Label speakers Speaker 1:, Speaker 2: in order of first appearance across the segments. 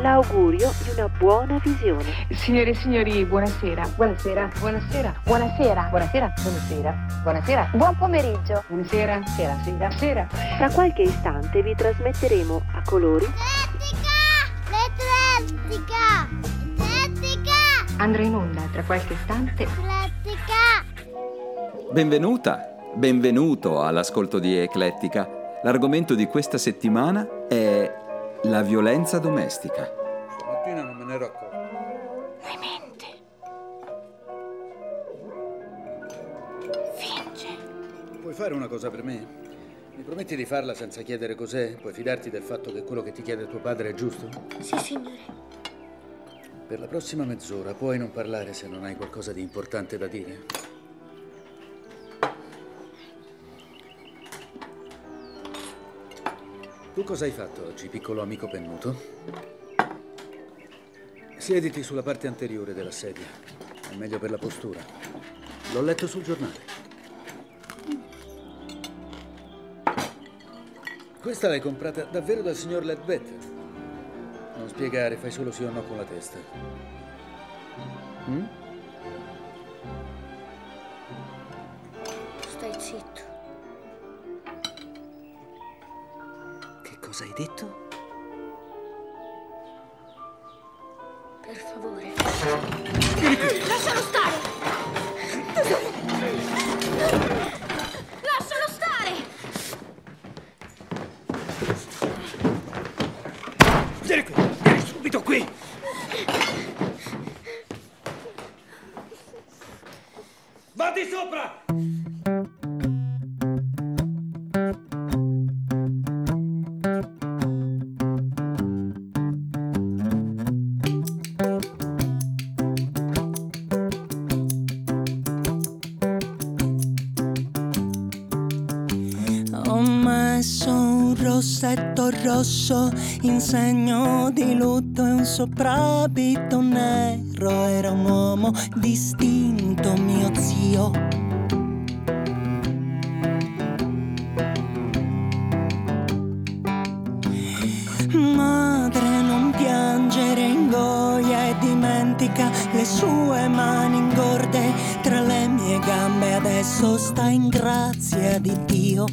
Speaker 1: l'augurio di una buona visione.
Speaker 2: Signore e signori, buonasera.
Speaker 3: Buonasera.
Speaker 2: Buonasera.
Speaker 3: Buonasera.
Speaker 1: Buonasera.
Speaker 3: Buonasera. Buonasera. Buon pomeriggio.
Speaker 2: Buonasera.
Speaker 3: Sera.
Speaker 2: Sera. Sera.
Speaker 1: Tra qualche istante vi trasmetteremo a colori
Speaker 4: L'Eclettica! L'Eclettica!
Speaker 2: Andrà in onda tra qualche istante.
Speaker 4: L'Eclettica!
Speaker 5: Benvenuta, benvenuto all'ascolto di Eclettica. L'argomento di questa settimana è la violenza domestica.
Speaker 6: Stamattina non me ne ero accorto. Puoi fare una cosa per me? Mi prometti di farla senza chiedere cos'è? Puoi fidarti del fatto che quello che ti chiede tuo padre è giusto?
Speaker 4: Sì, signore.
Speaker 6: Per la prossima mezz'ora puoi non parlare se non hai qualcosa di importante da dire. Tu cosa hai fatto oggi, piccolo amico pennuto? Siediti sulla parte anteriore della sedia. È meglio per la postura. L'ho letto sul giornale. Questa l'hai comprata davvero dal signor Ledbetter? Non spiegare, fai solo sì o no con la testa. Detto?
Speaker 7: Rosso in segno di lutto e un soprabito nero. Era un uomo distinto, mio zio. Madre, non piangere, ingoia e dimentica le sue mani ingorde tra le mie gambe. Adesso sta in grazia di Dio.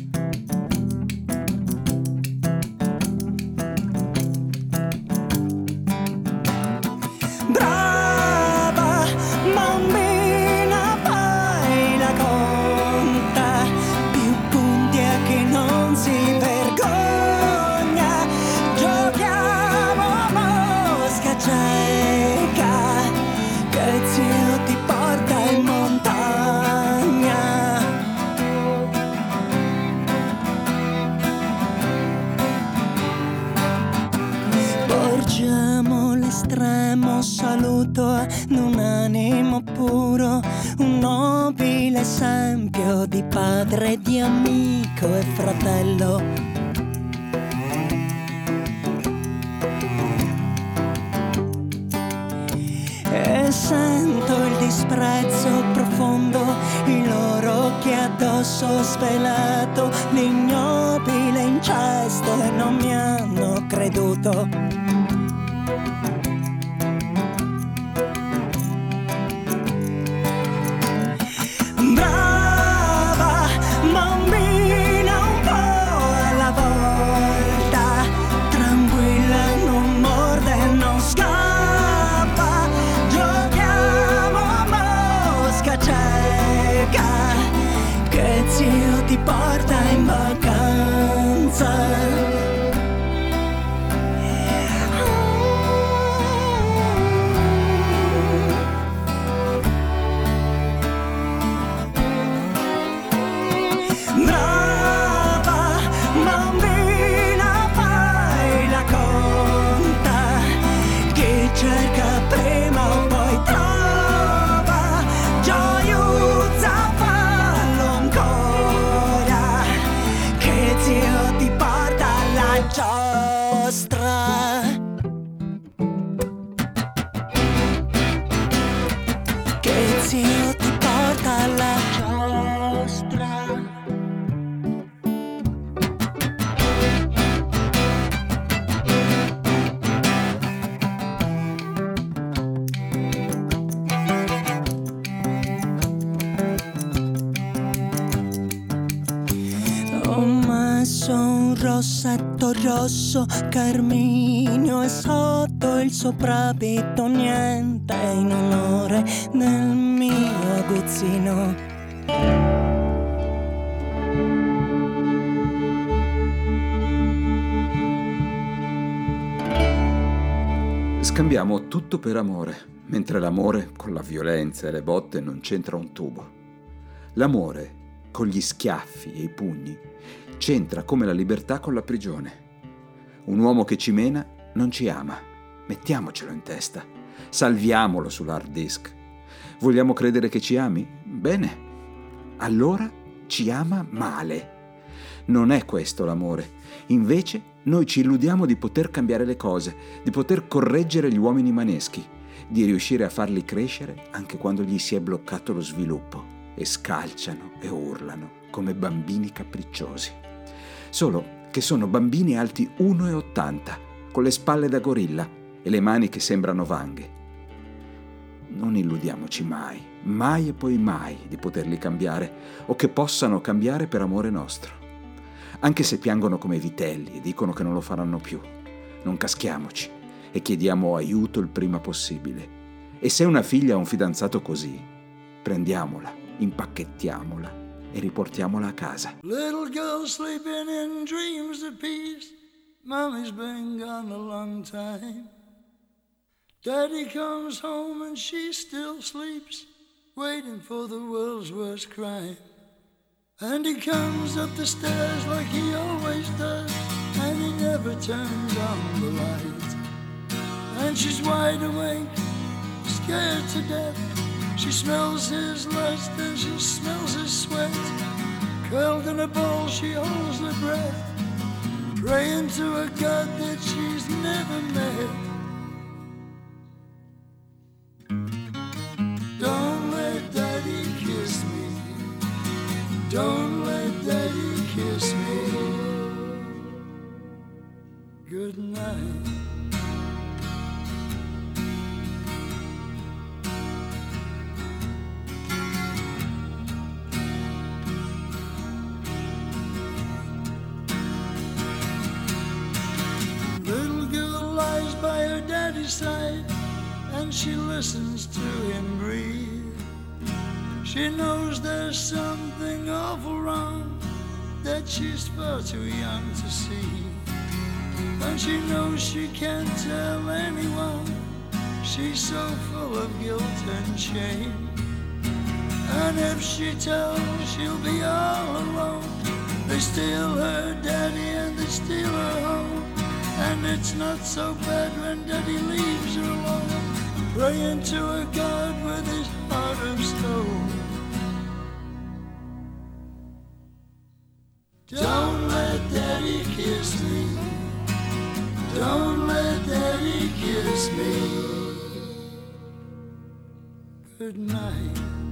Speaker 7: Di padre, di amico e fratello. E sento il disprezzo profondo, i loro occhi addosso svelato, l'ignobile incesto e non mi hanno creduto. Rosso carminio e sotto il soprabito niente in onore del mio aguzzino.
Speaker 5: Scambiamo tutto per amore, mentre l'amore con la violenza e le botte non c'entra un tubo. L'amore con gli schiaffi e i pugni c'entra come la libertà con la prigione. Un uomo che ci mena non ci ama. Mettiamocelo in testa. Salviamolo sull'hard disk. Vogliamo credere che ci ami? Bene. Allora ci ama male. Non è questo l'amore. Invece noi ci illudiamo di poter cambiare le cose, di poter correggere gli uomini maneschi, di riuscire a farli crescere anche quando gli si è bloccato lo sviluppo e scalciano e urlano come bambini capricciosi. Solo che sono bambini alti 1,80, con le spalle da gorilla e le mani che sembrano vanghe. Non illudiamoci mai, mai e poi mai di poterli cambiare o che possano cambiare per amore nostro anche se piangono come vitelli e dicono che non lo faranno più. Non caschiamoci e chiediamo aiuto il prima possibile. E se una figlia ha un fidanzato così, prendiamola, impacchettiamola e riportiamola a casa.
Speaker 8: Little girl sleeping in dreams of peace. Mommy's been gone a long time. Daddy comes home and she still sleeps, waiting for the world's worst crime. And he comes up the stairs like he always does, and he never turns on the light. And she's wide awake, scared to death. She smells his lust and she smells his sweat. Curled in a ball, she holds her breath, praying to a God that she's never met. Don't let daddy kiss me. Don't let daddy kiss me. Good night. And she listens to him breathe. She knows there's something awful wrong that she's far too young to see. And she knows she can't tell anyone. She's so full of guilt and shame. And if she tells, she'll be all alone. They steal her daddy and they steal her home. And it's not so bad when daddy leaves her alone. Praying to a God with his heart of stone. Don't let daddy kiss me. Don't let daddy kiss me. Good night.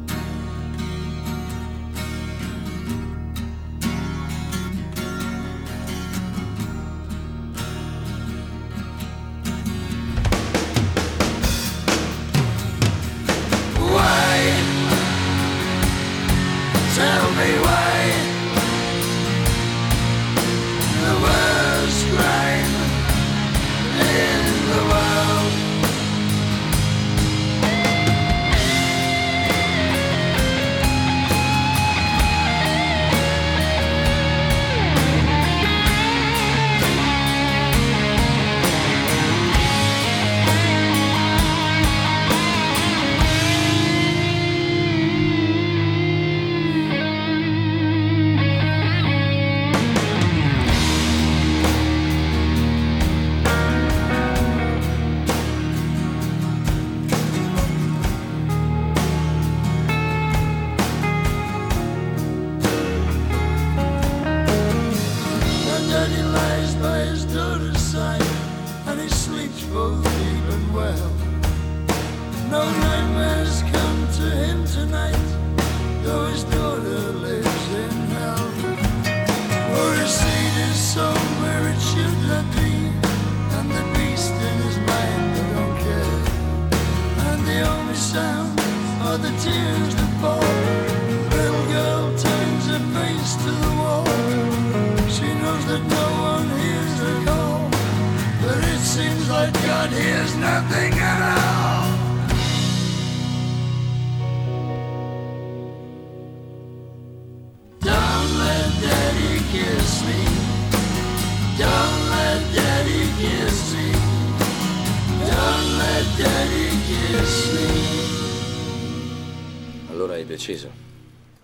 Speaker 9: Deciso.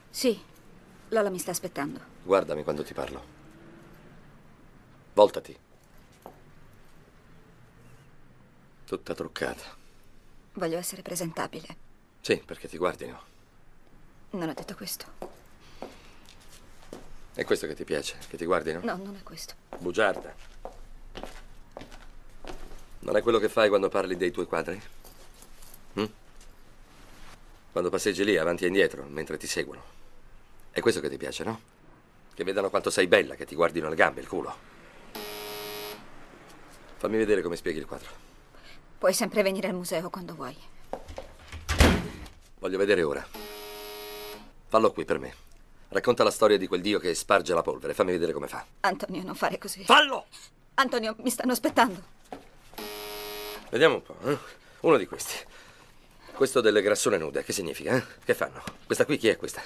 Speaker 10: Sì, Lola mi sta aspettando.
Speaker 9: Guardami quando ti parlo. Voltati. Tutta truccata.
Speaker 10: Voglio essere presentabile.
Speaker 9: Sì, perché ti guardino.
Speaker 10: Non ho detto questo.
Speaker 9: È questo che ti piace? Che ti guardino?
Speaker 10: No, non è questo.
Speaker 9: Bugiarda. Non è quello che fai quando parli dei tuoi quadri? Hm? Quando passeggi lì avanti e indietro mentre ti seguono. È questo che ti piace, no? Che vedano quanto sei bella, che ti guardino le gambe, il culo. Fammi vedere come spieghi il quadro.
Speaker 10: Puoi sempre venire al museo quando vuoi.
Speaker 9: Voglio vedere ora. Fallo qui per me. Racconta la storia di quel dio che sparge la polvere. Fammi vedere come fa.
Speaker 10: Antonio, non fare così.
Speaker 9: Fallo!
Speaker 10: Antonio, mi stanno aspettando.
Speaker 9: Vediamo un po'. eh. Uno di questi. Questo delle grassone nude, che significa? eh? Che fanno? Questa qui chi è questa?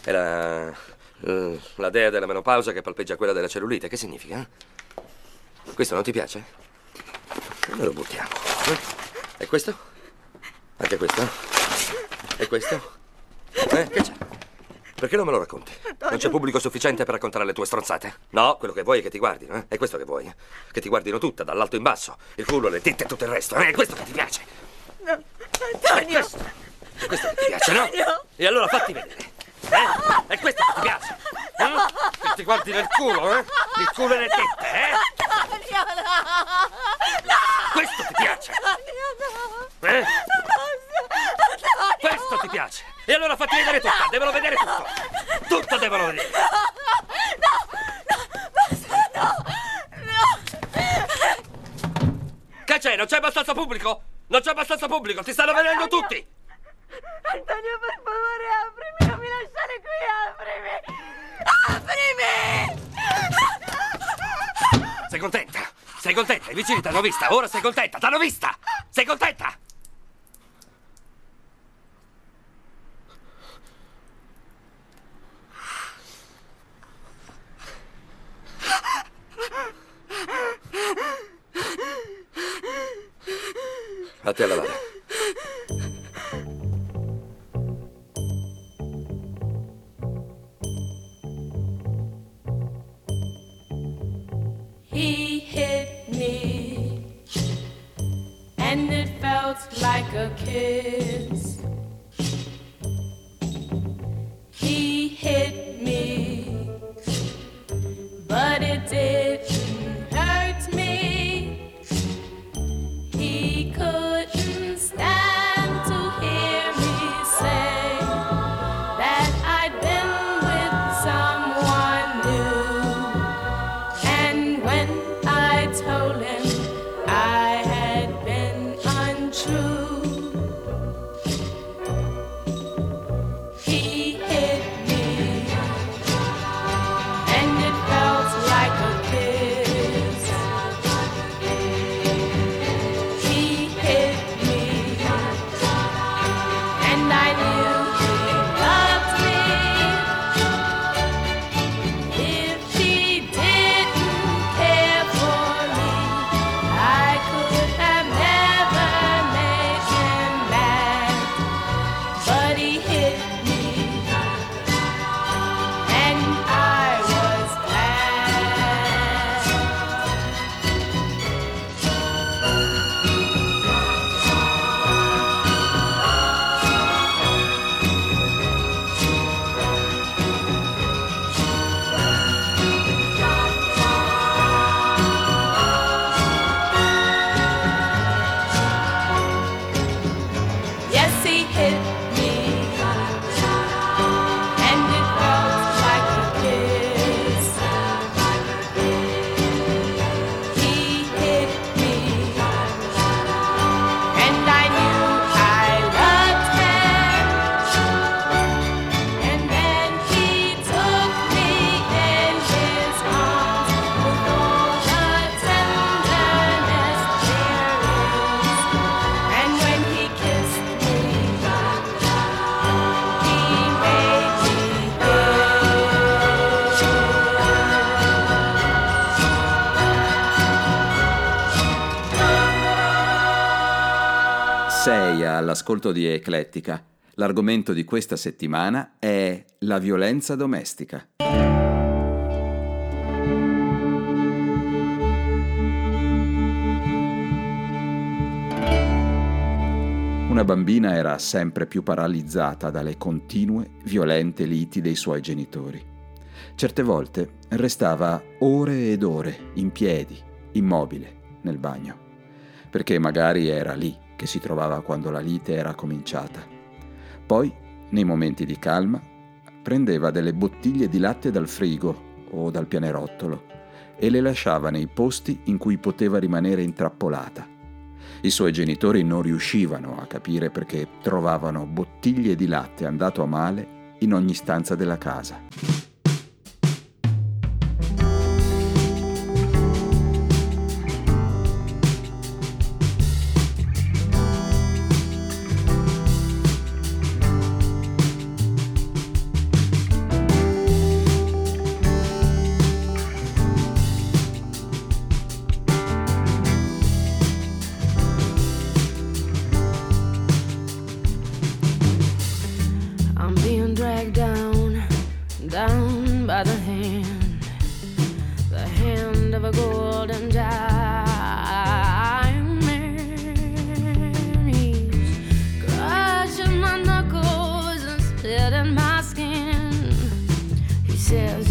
Speaker 9: È la. eh, la dea della menopausa che palpeggia quella della cellulite. Che significa? eh? Questo non ti piace? Noi lo buttiamo. eh? E questo? Anche questo? E questo? Eh, che c'è? Perché non me lo racconti? Non c'è pubblico sufficiente per raccontare le tue stronzate? No, quello che vuoi è che ti guardino, eh? È questo che vuoi? eh? Che ti guardino tutta, dall'alto in basso. Il culo, le tette e tutto il resto. eh? È questo che ti piace?
Speaker 4: No, Antonio!
Speaker 9: Questo che ti piace, no? E allora fatti vedere. Eh? È questo che ti piace? Eh? Che ti guardino il culo, eh? Il culo e le tette, eh?
Speaker 4: Antonio, no!
Speaker 9: Questo ti piace?
Speaker 4: no!
Speaker 9: Eh? Questo ti piace? E allora fatti vedere tutto, devono vedere tutto. Tutto devono vedere. Che c'è? Non c'è abbastanza pubblico? Pubblico, ti stanno vedendo tutti!
Speaker 4: Antonio, per favore, aprimi, non mi lasciare qui, aprimi! Aprimi!
Speaker 9: Sei contenta? Sei contenta? I vicini t'hanno vista, ora sei contenta, t'hanno vista! Sei contenta?
Speaker 11: Felt like a kiss.
Speaker 5: all'ascolto di Eclettica. L'argomento di questa settimana è la violenza domestica. Una bambina era sempre più paralizzata dalle continue, violente liti dei suoi genitori. Certe volte restava ore ed ore in piedi, immobile, nel bagno, perché magari era lì che si trovava quando la lite era cominciata. Poi, nei momenti di calma, prendeva delle bottiglie di latte dal frigo o dal pianerottolo e le lasciava nei posti in cui poteva rimanere intrappolata. I suoi genitori non riuscivano a capire perché trovavano bottiglie di latte andato a male in ogni stanza della casa.
Speaker 11: in my skin. He says.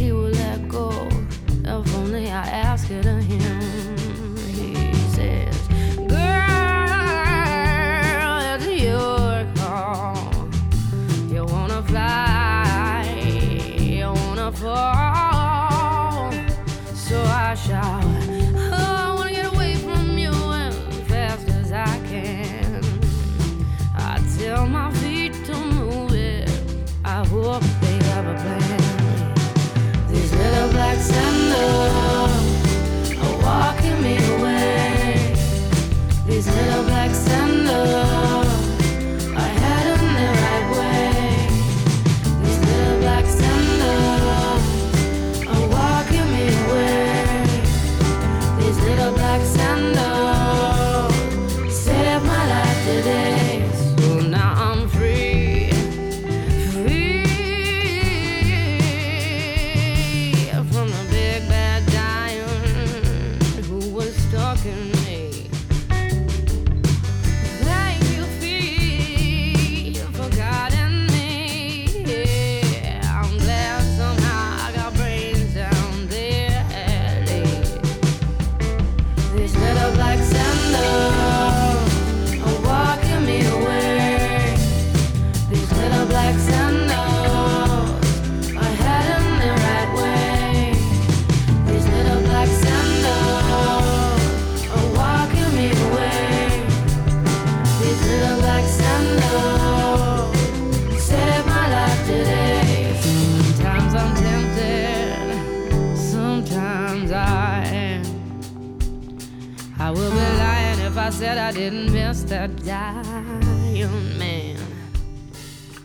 Speaker 11: dying man.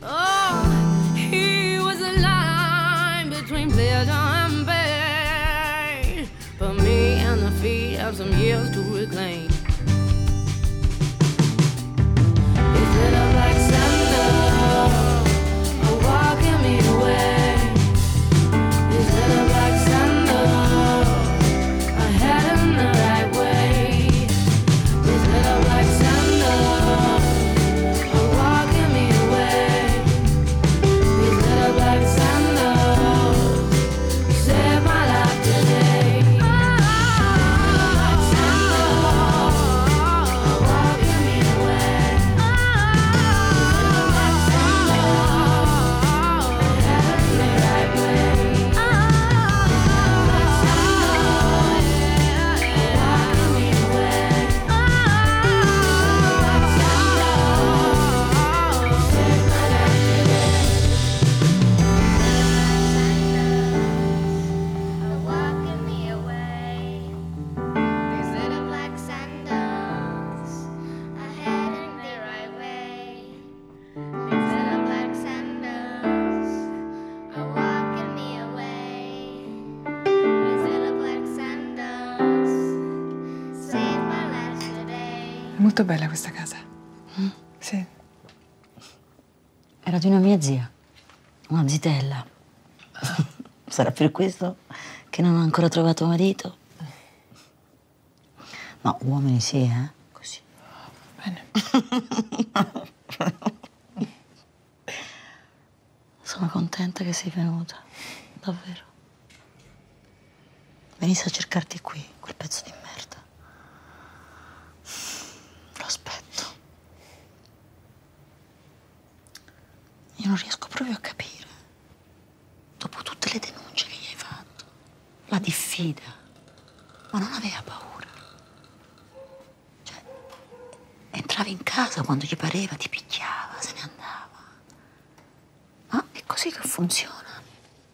Speaker 11: Oh, he was a line between pleasure and pain. Put me and the feet of some years to reclaim.
Speaker 12: Sarà per questo che non ho ancora trovato marito? No, uomini sì, eh? Così.
Speaker 13: Bene.
Speaker 12: Sono contenta che sei venuta, davvero. Venissi a cercarti qui, quel pezzo di merda. Lo aspetto. Io non riesco proprio a capire. Dopo tutte le denunce che gli hai fatto, diffida, ma non aveva paura. Cioè, entravi in casa quando gli pareva, ti picchiava, se ne andava. Ma è così che funziona.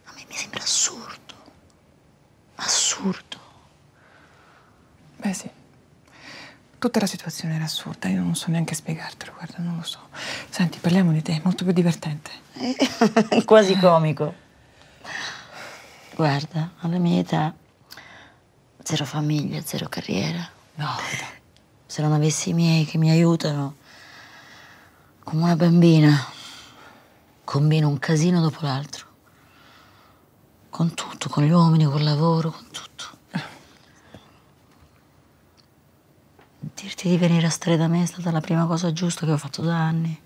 Speaker 12: A me mi sembra assurdo. Assurdo.
Speaker 13: Beh sì. Tutta la situazione era assurda, io non so neanche spiegartelo, guarda, non lo so. Senti, parliamo di te, è molto più divertente.
Speaker 12: Quasi comico. Guarda, alla mia età, zero famiglia, zero carriera.
Speaker 13: No.
Speaker 12: Se non avessi i miei che mi aiutano, come una bambina, combino un casino dopo l'altro. Con tutto, con gli uomini, col lavoro, con tutto. Dirti di venire a stare da me è stata la prima cosa giusta che ho fatto da anni.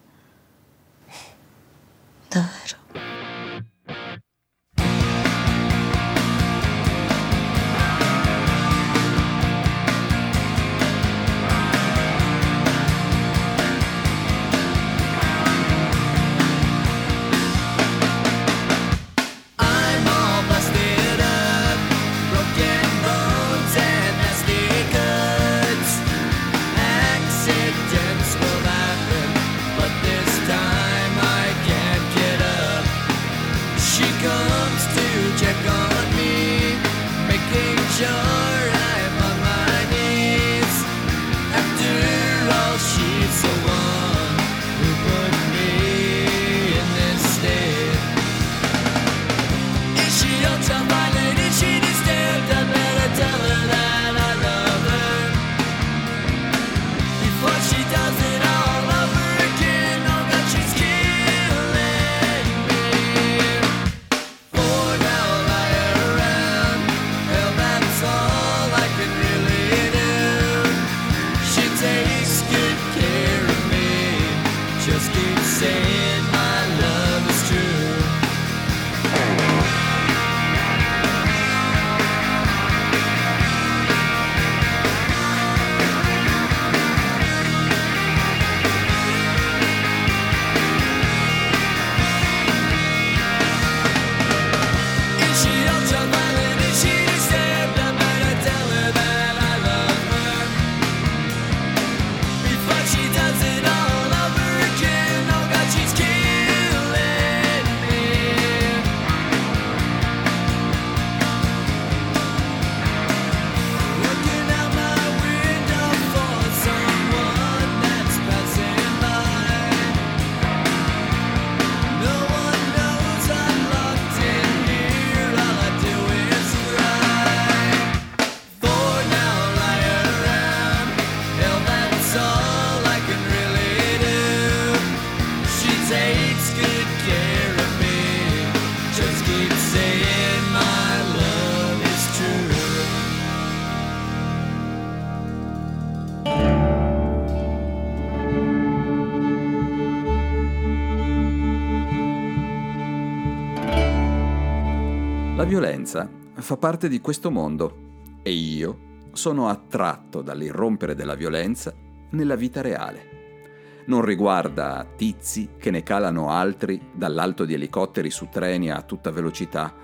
Speaker 5: Violenza fa parte di questo mondo e io sono attratto dall'irrompere della violenza nella vita reale. Non riguarda tizi che ne calano altri dall'alto di elicotteri su treni a tutta velocità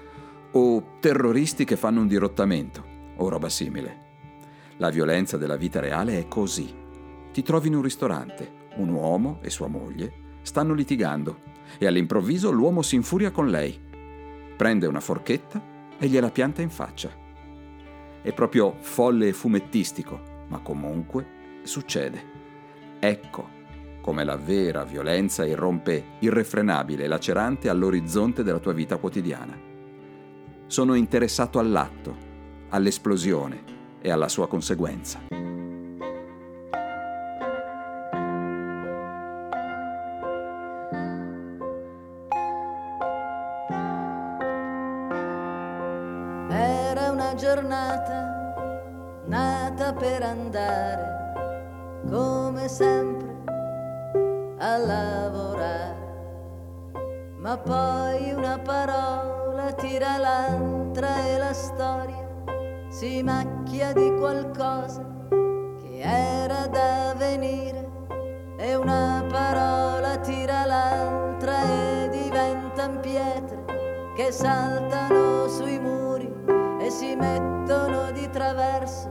Speaker 5: o terroristi che fanno un dirottamento o roba simile. La violenza della vita reale è così. Ti trovi in un ristorante, un uomo e sua moglie stanno litigando e all'improvviso l'uomo si infuria con lei prende una forchetta e gliela pianta in faccia. È proprio folle e fumettistico, ma comunque succede. Ecco come la vera violenza irrompe irrefrenabile e lacerante all'orizzonte della tua vita quotidiana. Sono interessato all'atto, all'esplosione e alla sua conseguenza.
Speaker 14: Giornata nata per andare, come sempre, a lavorare. Ma poi una parola tira l'altra e la storia si macchia di qualcosa che era da venire. E una parola tira l'altra e diventan pietre che saltano sui muri si mettono di traverso.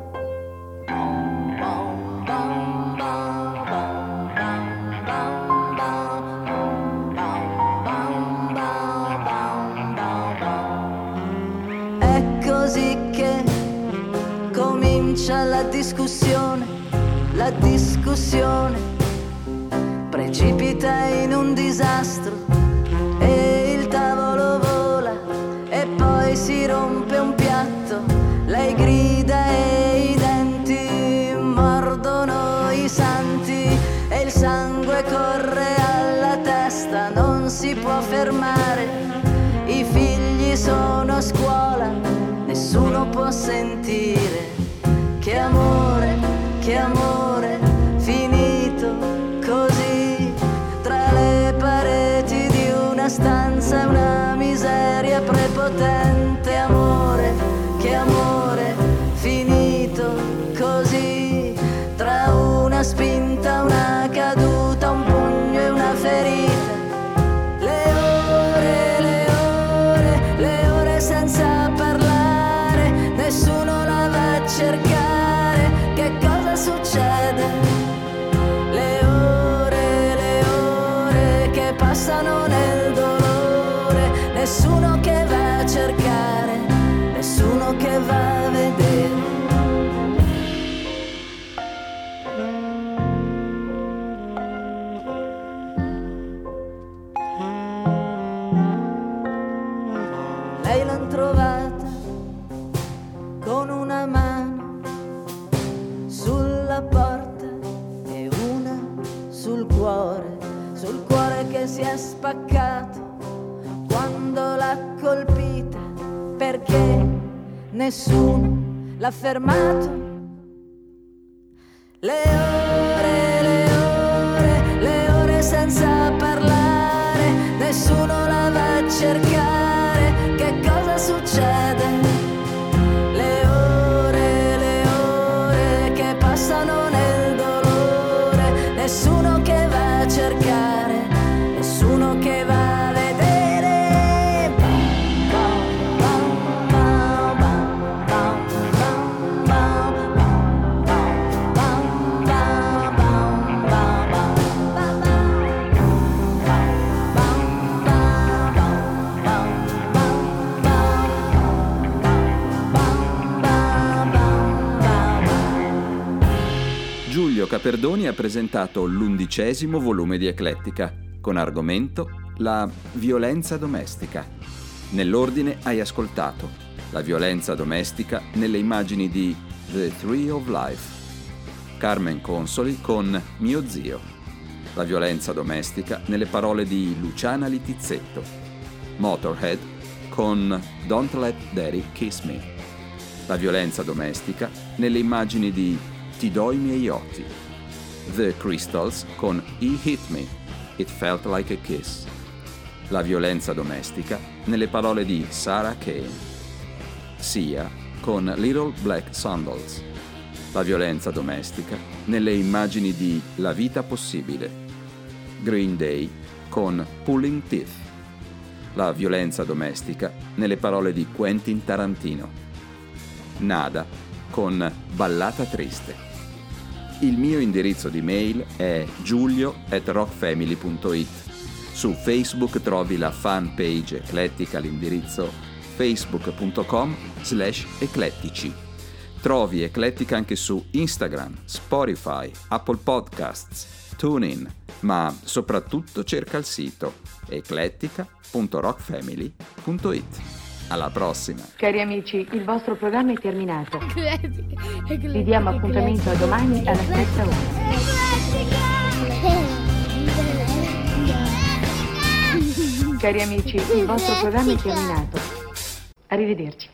Speaker 14: È. Così che comincia la discussione, la discussione precipita in un disastro corre alla testa, non si può fermare, i figli sono a scuola, nessuno può sentire. Che amore, che amore finito così. Tra le pareti di una stanza una miseria prepotente. Amore che amore finito così. Tra una spinta una caduta already
Speaker 5: enfermado. Caperdoni ha presentato l'undicesimo volume di Eclettica, con argomento la violenza domestica. Nell'ordine hai ascoltato la violenza domestica nelle immagini di The Tree of Life, Carmen Consoli con Mio zio, la violenza domestica nelle parole di Luciana Litizzetto, Motorhead con Don't Let Daddy Kiss Me, la violenza domestica nelle immagini di Ti do i miei occhi, The Crystals con He Hit Me, It Felt Like a Kiss, la violenza domestica nelle parole di Sarah Kane, Sia con Little Black Sandals, la violenza domestica nelle immagini di La vita possibile, Green Day con Pulling Teeth, la violenza domestica nelle parole di Quentin Tarantino, Nada con Ballata Triste. Il mio indirizzo di mail è giulio at rockfamily.it. Su Facebook trovi la fan page eclettica all'indirizzo facebook.com slash eclettici. Trovi Eclettica anche su Instagram, Spotify, Apple Podcasts, TuneIn, ma soprattutto cerca il sito eclettica.rockfamily.it. Alla prossima!
Speaker 2: Cari amici, il vostro programma è terminato. Vi diamo appuntamento a domani alla stessa ora. Cari amici, il vostro programma è terminato. Arrivederci.